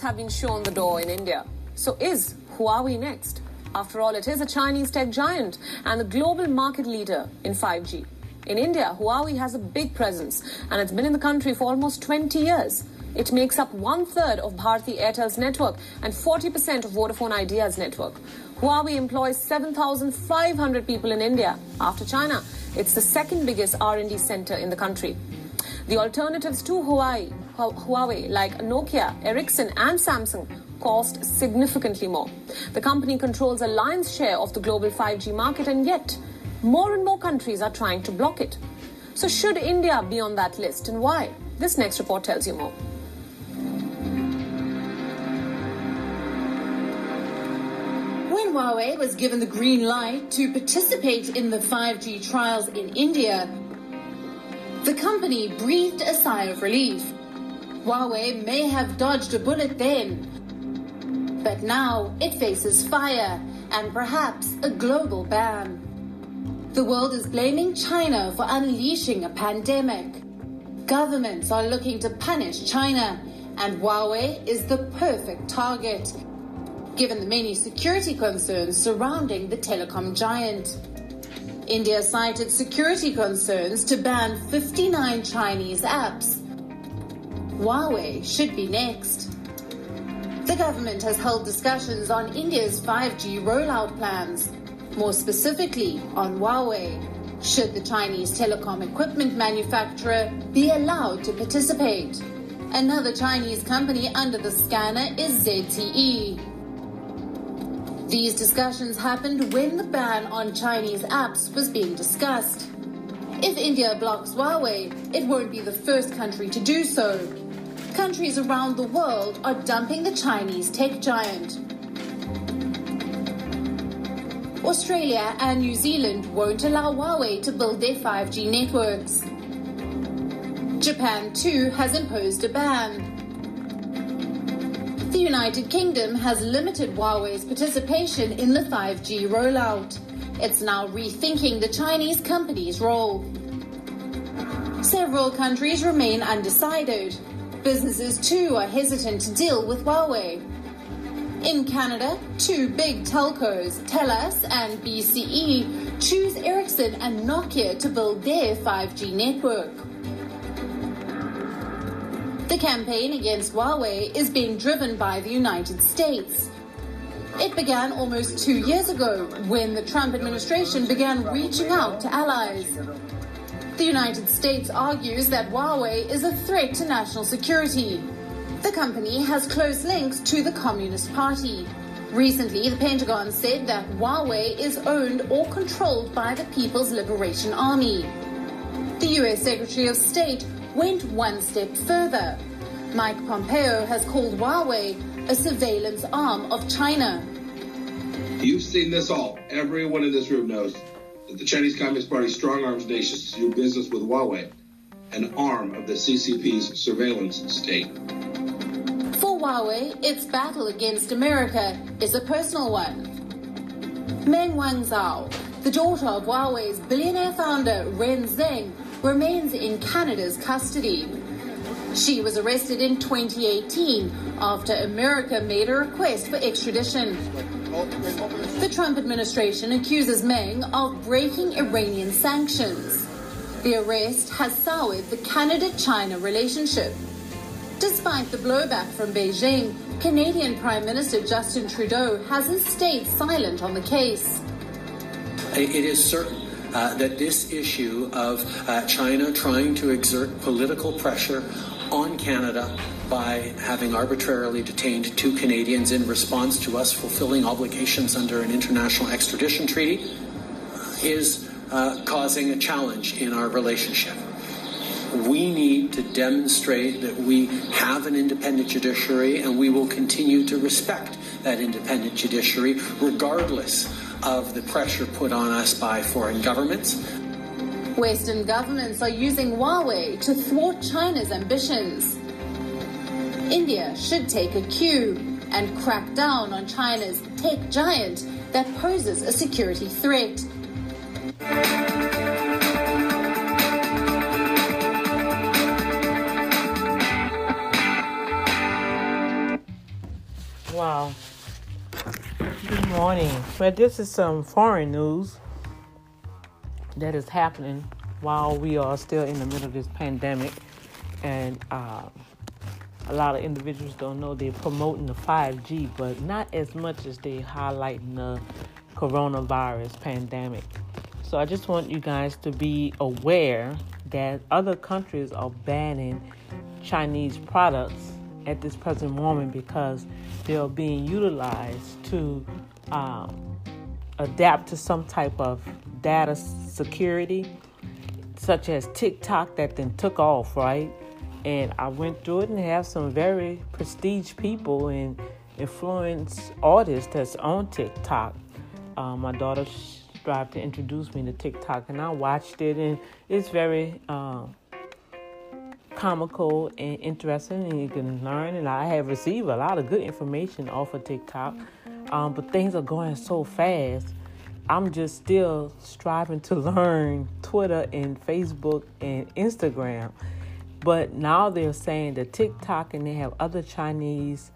have been shown the door in India. So is Huawei next? After all, it is a Chinese tech giant and the global market leader in 5G. In India, Huawei has a big presence and it's been in the country for almost 20 years. It makes up one third of Bharti Airtel's network and 40% of Vodafone Idea's network. Huawei employs 7,500 people in India. After China, it's the second biggest R&D center in the country. The alternatives to Huawei, Huawei like Nokia, Ericsson, and Samsung cost significantly more. The company controls a lion's share of the global 5G market, and yet more and more countries are trying to block it. So, should India be on that list, and why? This next report tells you more. When Huawei was given the green light to participate in the 5G trials in India, the company breathed a sigh of relief. Huawei may have dodged a bullet then, but now it faces fire and perhaps a global ban. The world is blaming China for unleashing a pandemic. Governments are looking to punish China, and Huawei is the perfect target, given the many security concerns surrounding the telecom giant. India cited security concerns to ban 59 Chinese apps. Huawei should be next. The government has held discussions on India's 5G rollout plans, more specifically on Huawei. Should the Chinese telecom equipment manufacturer be allowed to participate? Another Chinese company under the scanner is ZTE. These discussions happened when the ban on Chinese apps was being discussed. If India blocks Huawei, it won't be the first country to do so. Countries around the world are dumping the Chinese tech giant. Australia and New Zealand won't allow Huawei to build their 5G networks. Japan, too, has imposed a ban the United Kingdom has limited Huawei's participation in the 5G rollout. It's now rethinking the Chinese company's role. Several countries remain undecided. Businesses too are hesitant to deal with Huawei. In Canada, two big telcos, TELUS and BCE, choose Ericsson and Nokia to build their 5G network. The campaign against Huawei is being driven by the United States. It began almost two years ago when the Trump administration began reaching out to allies. The United States argues that Huawei is a threat to national security. The company has close links to the Communist Party. Recently, the Pentagon said that Huawei is owned or controlled by the People's Liberation Army. The U.S. Secretary of State went one step further. Mike Pompeo has called Huawei a surveillance arm of China. You've seen this all. Everyone in this room knows the Chinese Communist Party strong arms nations to do business with Huawei, an arm of the CCP's surveillance state. For Huawei, its battle against America is a personal one. Meng Wanzhou, the daughter of Huawei's billionaire founder Ren Zheng, remains in Canada's custody. She was arrested in 2018 after America made a request for extradition. The Trump administration accuses Meng of breaking Iranian sanctions. The arrest has soured the Canada China relationship. Despite the blowback from Beijing, Canadian Prime Minister Justin Trudeau hasn't stayed silent on the case. It is certain uh, that this issue of uh, China trying to exert political pressure on Canada by having arbitrarily detained two Canadians in response to us fulfilling obligations under an international extradition treaty is uh, causing a challenge in our relationship. We need to demonstrate that we have an independent judiciary and we will continue to respect that independent judiciary regardless of the pressure put on us by foreign governments. Western governments are using Huawei to thwart China's ambitions. India should take a cue and crack down on China's tech giant that poses a security threat. Wow. Good morning. Well, this is some foreign news that is happening while we are still in the middle of this pandemic. And uh, a lot of individuals don't know they're promoting the 5G, but not as much as they highlighting the coronavirus pandemic. So I just want you guys to be aware that other countries are banning Chinese products at this present moment because they're being utilized to um, adapt to some type of data security, such as TikTok that then took off, right? And I went through it and have some very prestige people and influence artists that's on TikTok. Um, my daughter tried to introduce me to TikTok, and I watched it, and it's very um, comical and interesting, and you can learn. And I have received a lot of good information off of TikTok, um, but things are going so fast. I'm just still striving to learn Twitter and Facebook and Instagram. But now they're saying that TikTok and they have other Chinese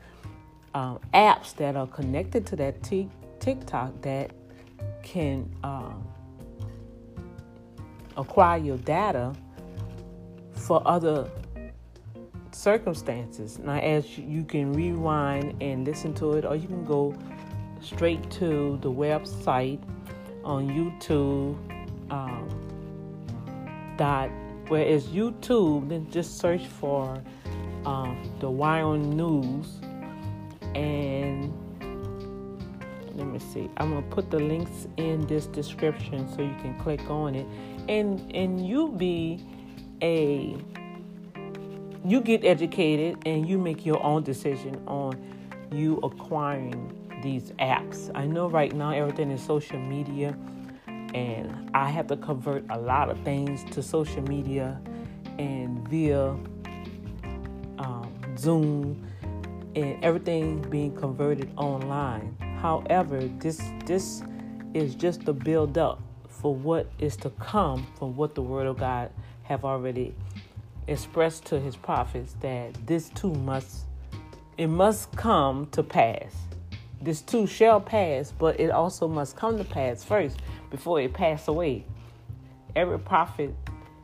um, apps that are connected to that t- TikTok that can um, acquire your data for other circumstances. Now, as you can rewind and listen to it, or you can go straight to the website on YouTube. Um, dot where it's YouTube, then just search for um, the WION News and let me see. I'm gonna put the links in this description so you can click on it, and and you be a you get educated and you make your own decision on you acquiring these apps. I know right now everything is social media, and I have to convert a lot of things to social media and via um, Zoom and everything being converted online. However, this this is just the build up for what is to come from what the Word of God have already expressed to His prophets that this too must it must come to pass. This too shall pass, but it also must come to pass first before it pass away. Every prophet,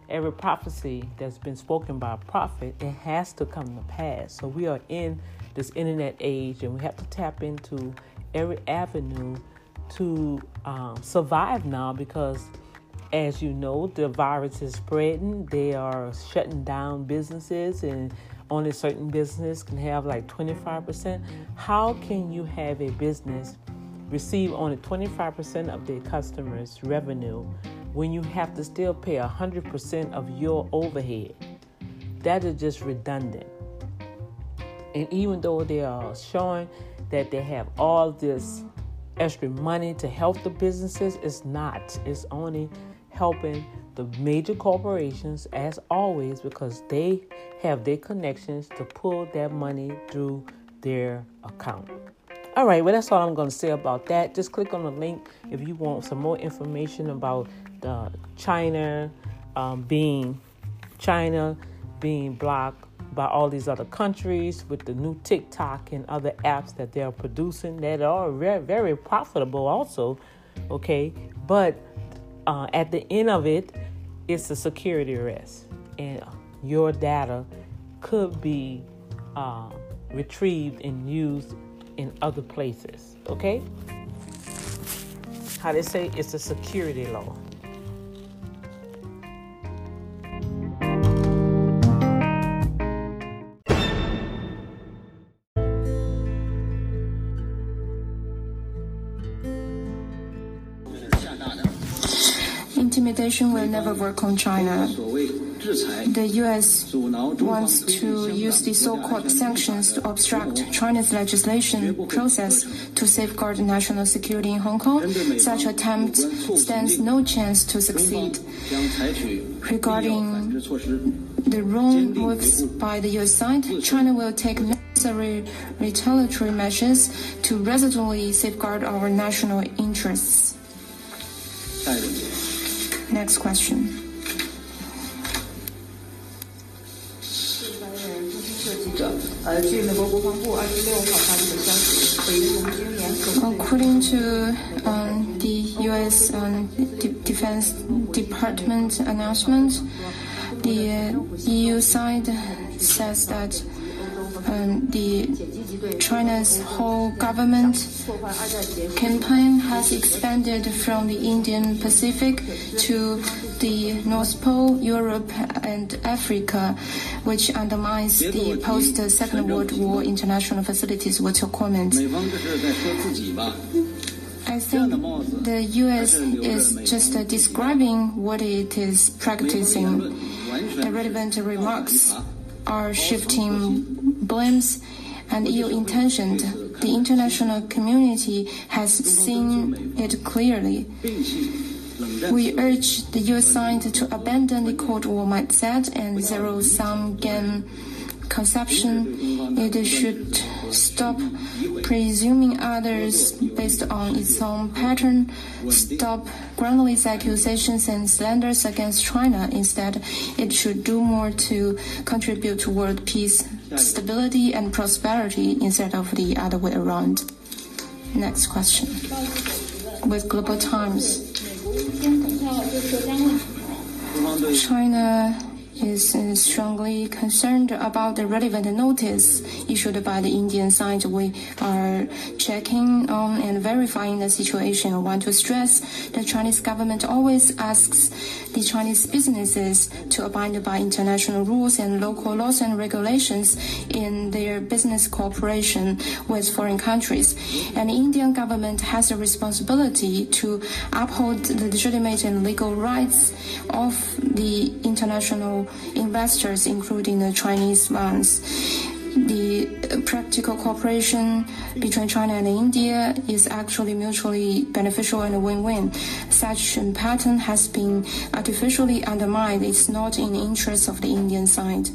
every prophecy that's been spoken by a prophet, it has to come to pass. So we are in this internet age, and we have to tap into every avenue to um, survive now because as you know the virus is spreading they are shutting down businesses and only certain business can have like 25% how can you have a business receive only 25% of their customers revenue when you have to still pay 100% of your overhead that is just redundant and even though they are showing that they have all this extra money to help the businesses. It's not. It's only helping the major corporations as always because they have their connections to pull that money through their account. All right, well, that's all I'm going to say about that. Just click on the link if you want some more information about the China um, being China being blocked by all these other countries with the new TikTok and other apps that they're producing that are very, very profitable, also. Okay, but uh, at the end of it, it's a security risk, and your data could be uh, retrieved and used in other places. Okay, how they say it's a security law. Intimidation will never work on China. The U.S. wants to use the so-called sanctions to obstruct China's legislation process to safeguard national security in Hong Kong. Such attempt stands no chance to succeed. Regarding the wrong moves by the U.S. side, China will take necessary retaliatory measures to resolutely safeguard our national interests. Next question. According to um, the U.S. Um, Defense Department announcement, the uh, EU side says that um, the China's whole government campaign has expanded from the Indian Pacific to the North Pole, Europe, and Africa, which undermines the post Second World War international facilities. What's your comment? I think the U.S. is just uh, describing what it is practicing. The relevant remarks are shifting blames and ill intentioned. The international community has seen it clearly. We urge the U.S. side to abandon the Cold War mindset and zero-sum game conception. It should stop presuming others based on its own pattern, stop groundless accusations and slanders against China. Instead, it should do more to contribute to world peace, stability, and prosperity instead of the other way around. Next question. With Global Times. China is uh, strongly concerned about the relevant notice issued by the Indian side. We are checking on and verifying the situation. I want to stress the Chinese government always asks the Chinese businesses to abide by international rules and local laws and regulations in their business cooperation with foreign countries. And the Indian government has a responsibility to uphold the legitimate and legal rights of the international investors, including the Chinese ones. The practical cooperation between China and India is actually mutually beneficial and a win-win. Such a pattern has been artificially undermined. It's not in the interest of the Indian side.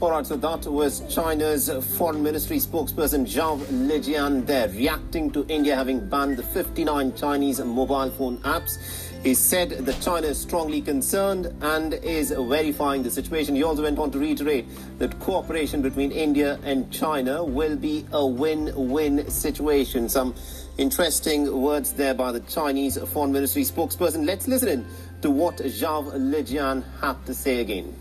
All right, so that was China's foreign ministry spokesperson Zhao Lijian there reacting to India having banned the 59 Chinese mobile phone apps. He said that China is strongly concerned and is verifying the situation. He also went on to reiterate that cooperation between India and China will be a win-win situation. Some interesting words there by the Chinese foreign ministry spokesperson. Let's listen in to what Zhao Lijian had to say again.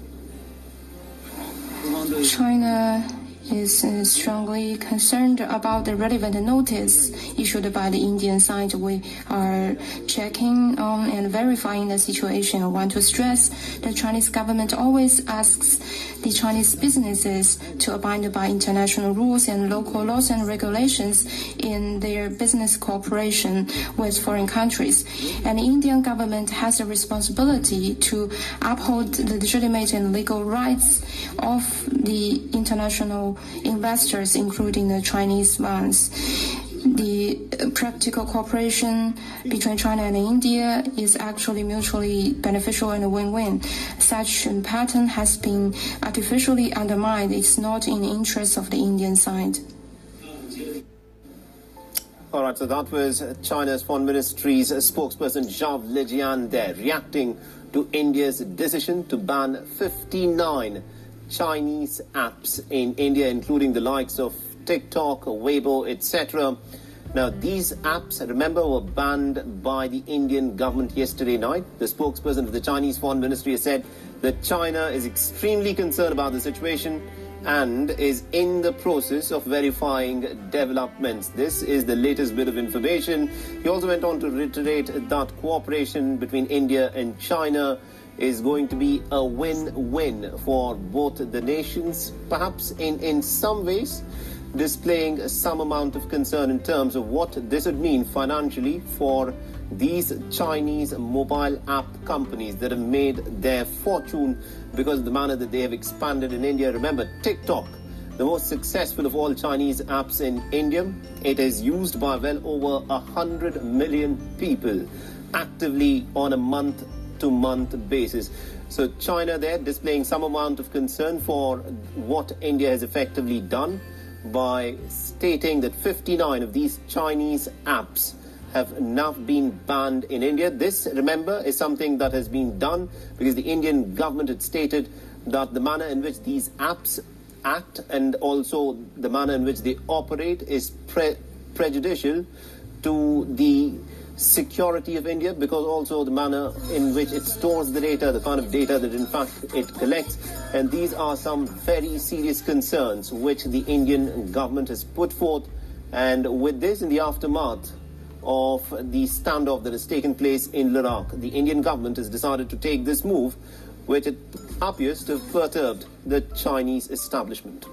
China is uh, strongly concerned about the relevant notice issued by the Indian side. We are checking on and verifying the situation. I want to stress the Chinese government always asks the Chinese businesses to abide by international rules and local laws and regulations in their business cooperation with foreign countries. And the Indian government has a responsibility to uphold the legitimate and legal rights of the international investors, including the Chinese ones. The practical cooperation between China and India is actually mutually beneficial and a win-win. Such pattern has been artificially undermined. It's not in the interest of the Indian side. All right, so that was China's Foreign Ministry's spokesperson Zhao Lijian there reacting to India's decision to ban 59 Chinese apps in India, including the likes of TikTok, Weibo, etc. Now, these apps, remember, were banned by the Indian government yesterday night. The spokesperson of the Chinese Foreign Ministry has said that China is extremely concerned about the situation and is in the process of verifying developments. This is the latest bit of information. He also went on to reiterate that cooperation between India and China is going to be a win-win for both the nations, perhaps in, in some ways displaying some amount of concern in terms of what this would mean financially for these Chinese mobile app companies that have made their fortune because of the manner that they have expanded in India. Remember, TikTok, the most successful of all Chinese apps in India, it is used by well over 100 million people actively on a month to month basis. So China there displaying some amount of concern for what India has effectively done by stating that 59 of these Chinese apps have now been banned in India. This, remember, is something that has been done because the Indian government had stated that the manner in which these apps act and also the manner in which they operate is pre- prejudicial to the security of India because also the manner in which it stores the data, the kind of data that in fact it collects. And these are some very serious concerns which the Indian government has put forth. And with this, in the aftermath of the standoff that has taken place in Ladakh, the Indian government has decided to take this move, which it appears to have perturbed the Chinese establishment.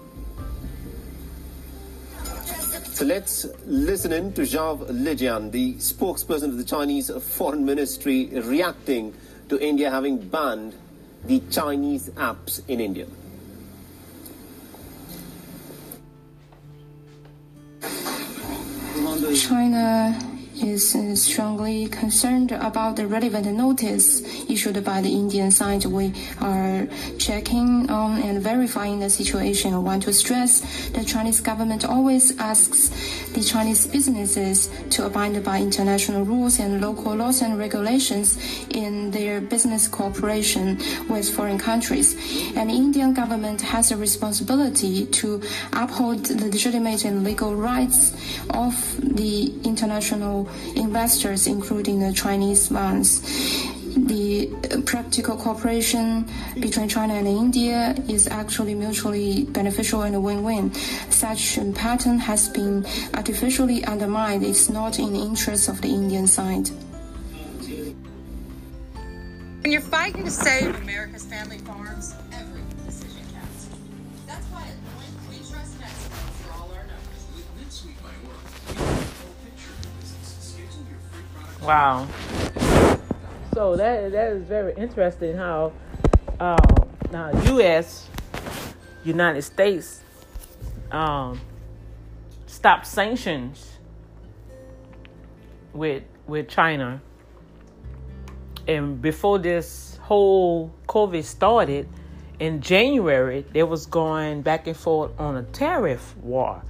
So let's listen in to Zhao Lijian, the spokesperson of the Chinese Foreign Ministry, reacting to India having banned the Chinese apps in India. China is uh, strongly concerned about the relevant notice issued by the Indian side. We are checking on and verifying the situation. I want to stress the Chinese government always asks the Chinese businesses to abide by international rules and local laws and regulations in their business cooperation with foreign countries. And the Indian government has a responsibility to uphold the legitimate and legal rights of the international investors, including the Chinese ones. The practical cooperation between China and India is actually mutually beneficial and a win-win. Such pattern has been artificially undermined. It's not in the interest of the Indian side. When you're fighting to save America's family farms, Wow. So that that is very interesting how um, now U.S. United States um, stopped sanctions with with China, and before this whole COVID started in January, they was going back and forth on a tariff war.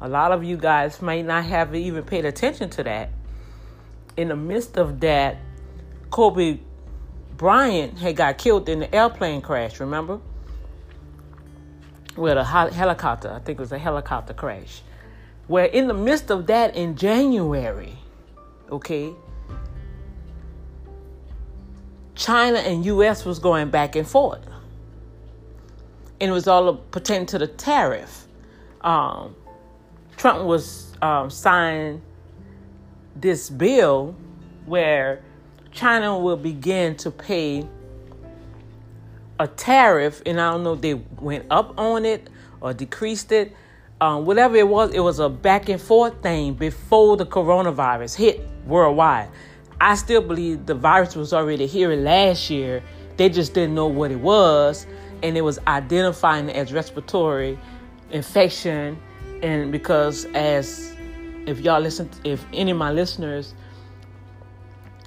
A lot of you guys might not have even paid attention to that in the midst of that, Kobe Bryant had got killed in the airplane crash, remember? With a helicopter, I think it was a helicopter crash. Where in the midst of that in January, okay, China and US was going back and forth. And it was all pertaining to the tariff. Um, Trump was um, signed this bill where China will begin to pay a tariff, and I don't know if they went up on it or decreased it. Um, whatever it was, it was a back and forth thing before the coronavirus hit worldwide. I still believe the virus was already here last year. They just didn't know what it was, and it was identifying as respiratory infection. And because as if y'all listen, if any of my listeners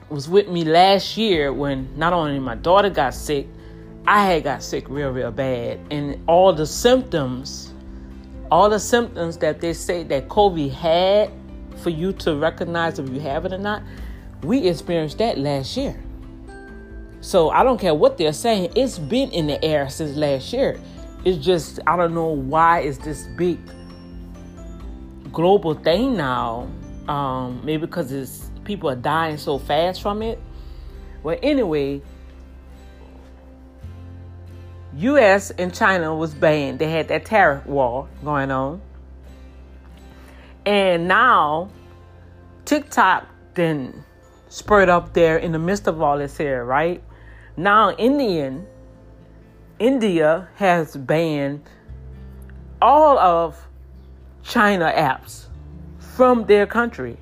was with me last year when not only my daughter got sick, I had got sick real, real bad. And all the symptoms, all the symptoms that they say that COVID had for you to recognize if you have it or not, we experienced that last year. So I don't care what they're saying, it's been in the air since last year. It's just, I don't know why it's this big global thing now. Um, maybe because it's people are dying so fast from it. Well, anyway, U.S. and China was banned. They had that tariff war going on, and now TikTok then spurred up there in the midst of all this here, right? Now, Indian India has banned all of China apps from their country.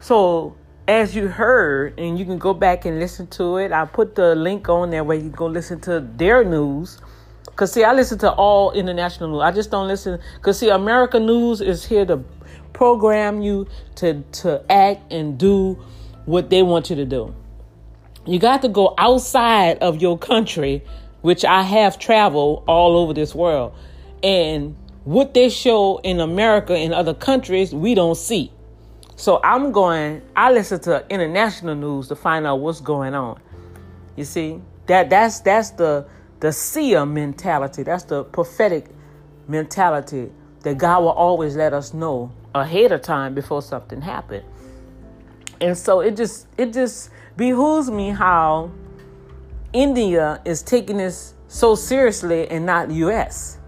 So, as you heard, and you can go back and listen to it, I put the link on there where you can go listen to their news. Because, see, I listen to all international news. I just don't listen. Because, see, American news is here to program you to, to act and do what they want you to do. You got to go outside of your country, which I have traveled all over this world, and what they show in America and other countries, we don't see. So I'm going, I listen to international news to find out what's going on. You see, that that's that's the the seer mentality. That's the prophetic mentality that God will always let us know ahead of time before something happened. And so it just it just behooves me how India is taking this so seriously and not US.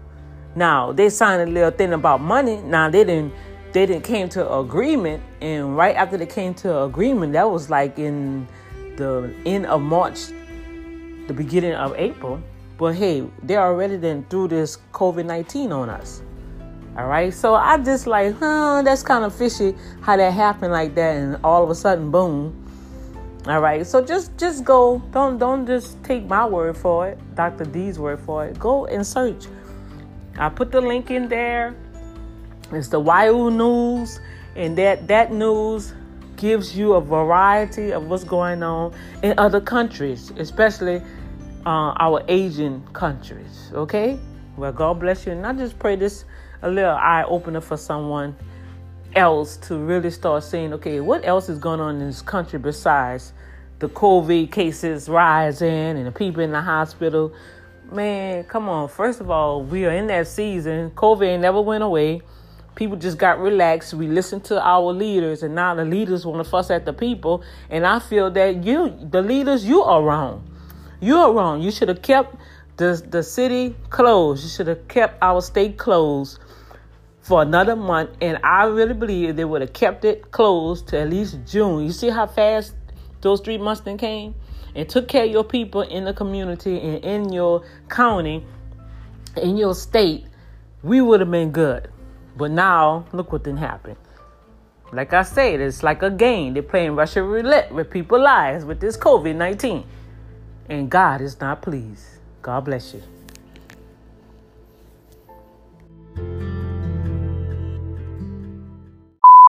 Now they signed a little thing about money. Now they didn't they didn't came to agreement and right after they came to agreement that was like in the end of March the beginning of April. But hey they already then threw this COVID-19 on us. All right? So I just like huh that's kind of fishy how that happened like that and all of a sudden boom. All right? So just just go. Don't don't just take my word for it Dr. D's word for it. Go and search I put the link in there it's the WION News, and that that news gives you a variety of what's going on in other countries, especially uh, our Asian countries. Okay, well, God bless you, and I just pray this a little eye opener for someone else to really start saying, okay, what else is going on in this country besides the COVID cases rising and the people in the hospital? Man, come on. First of all, we are in that season. COVID never went away people just got relaxed. We listened to our leaders, and now the leaders want to fuss at the people. And I feel that you, the leaders, you are wrong. You are wrong. You should have kept the the city closed. You should have kept our state closed for another month. And I really believe they would have kept it closed to at least June. You see how fast those three months then came, and took care of your people in the community and in your county, in your state, we would have been good. But now, look what didn't happen. Like I said, it's like a game. They're playing Russian roulette with people's lives with this COVID 19. And God is not pleased. God bless you.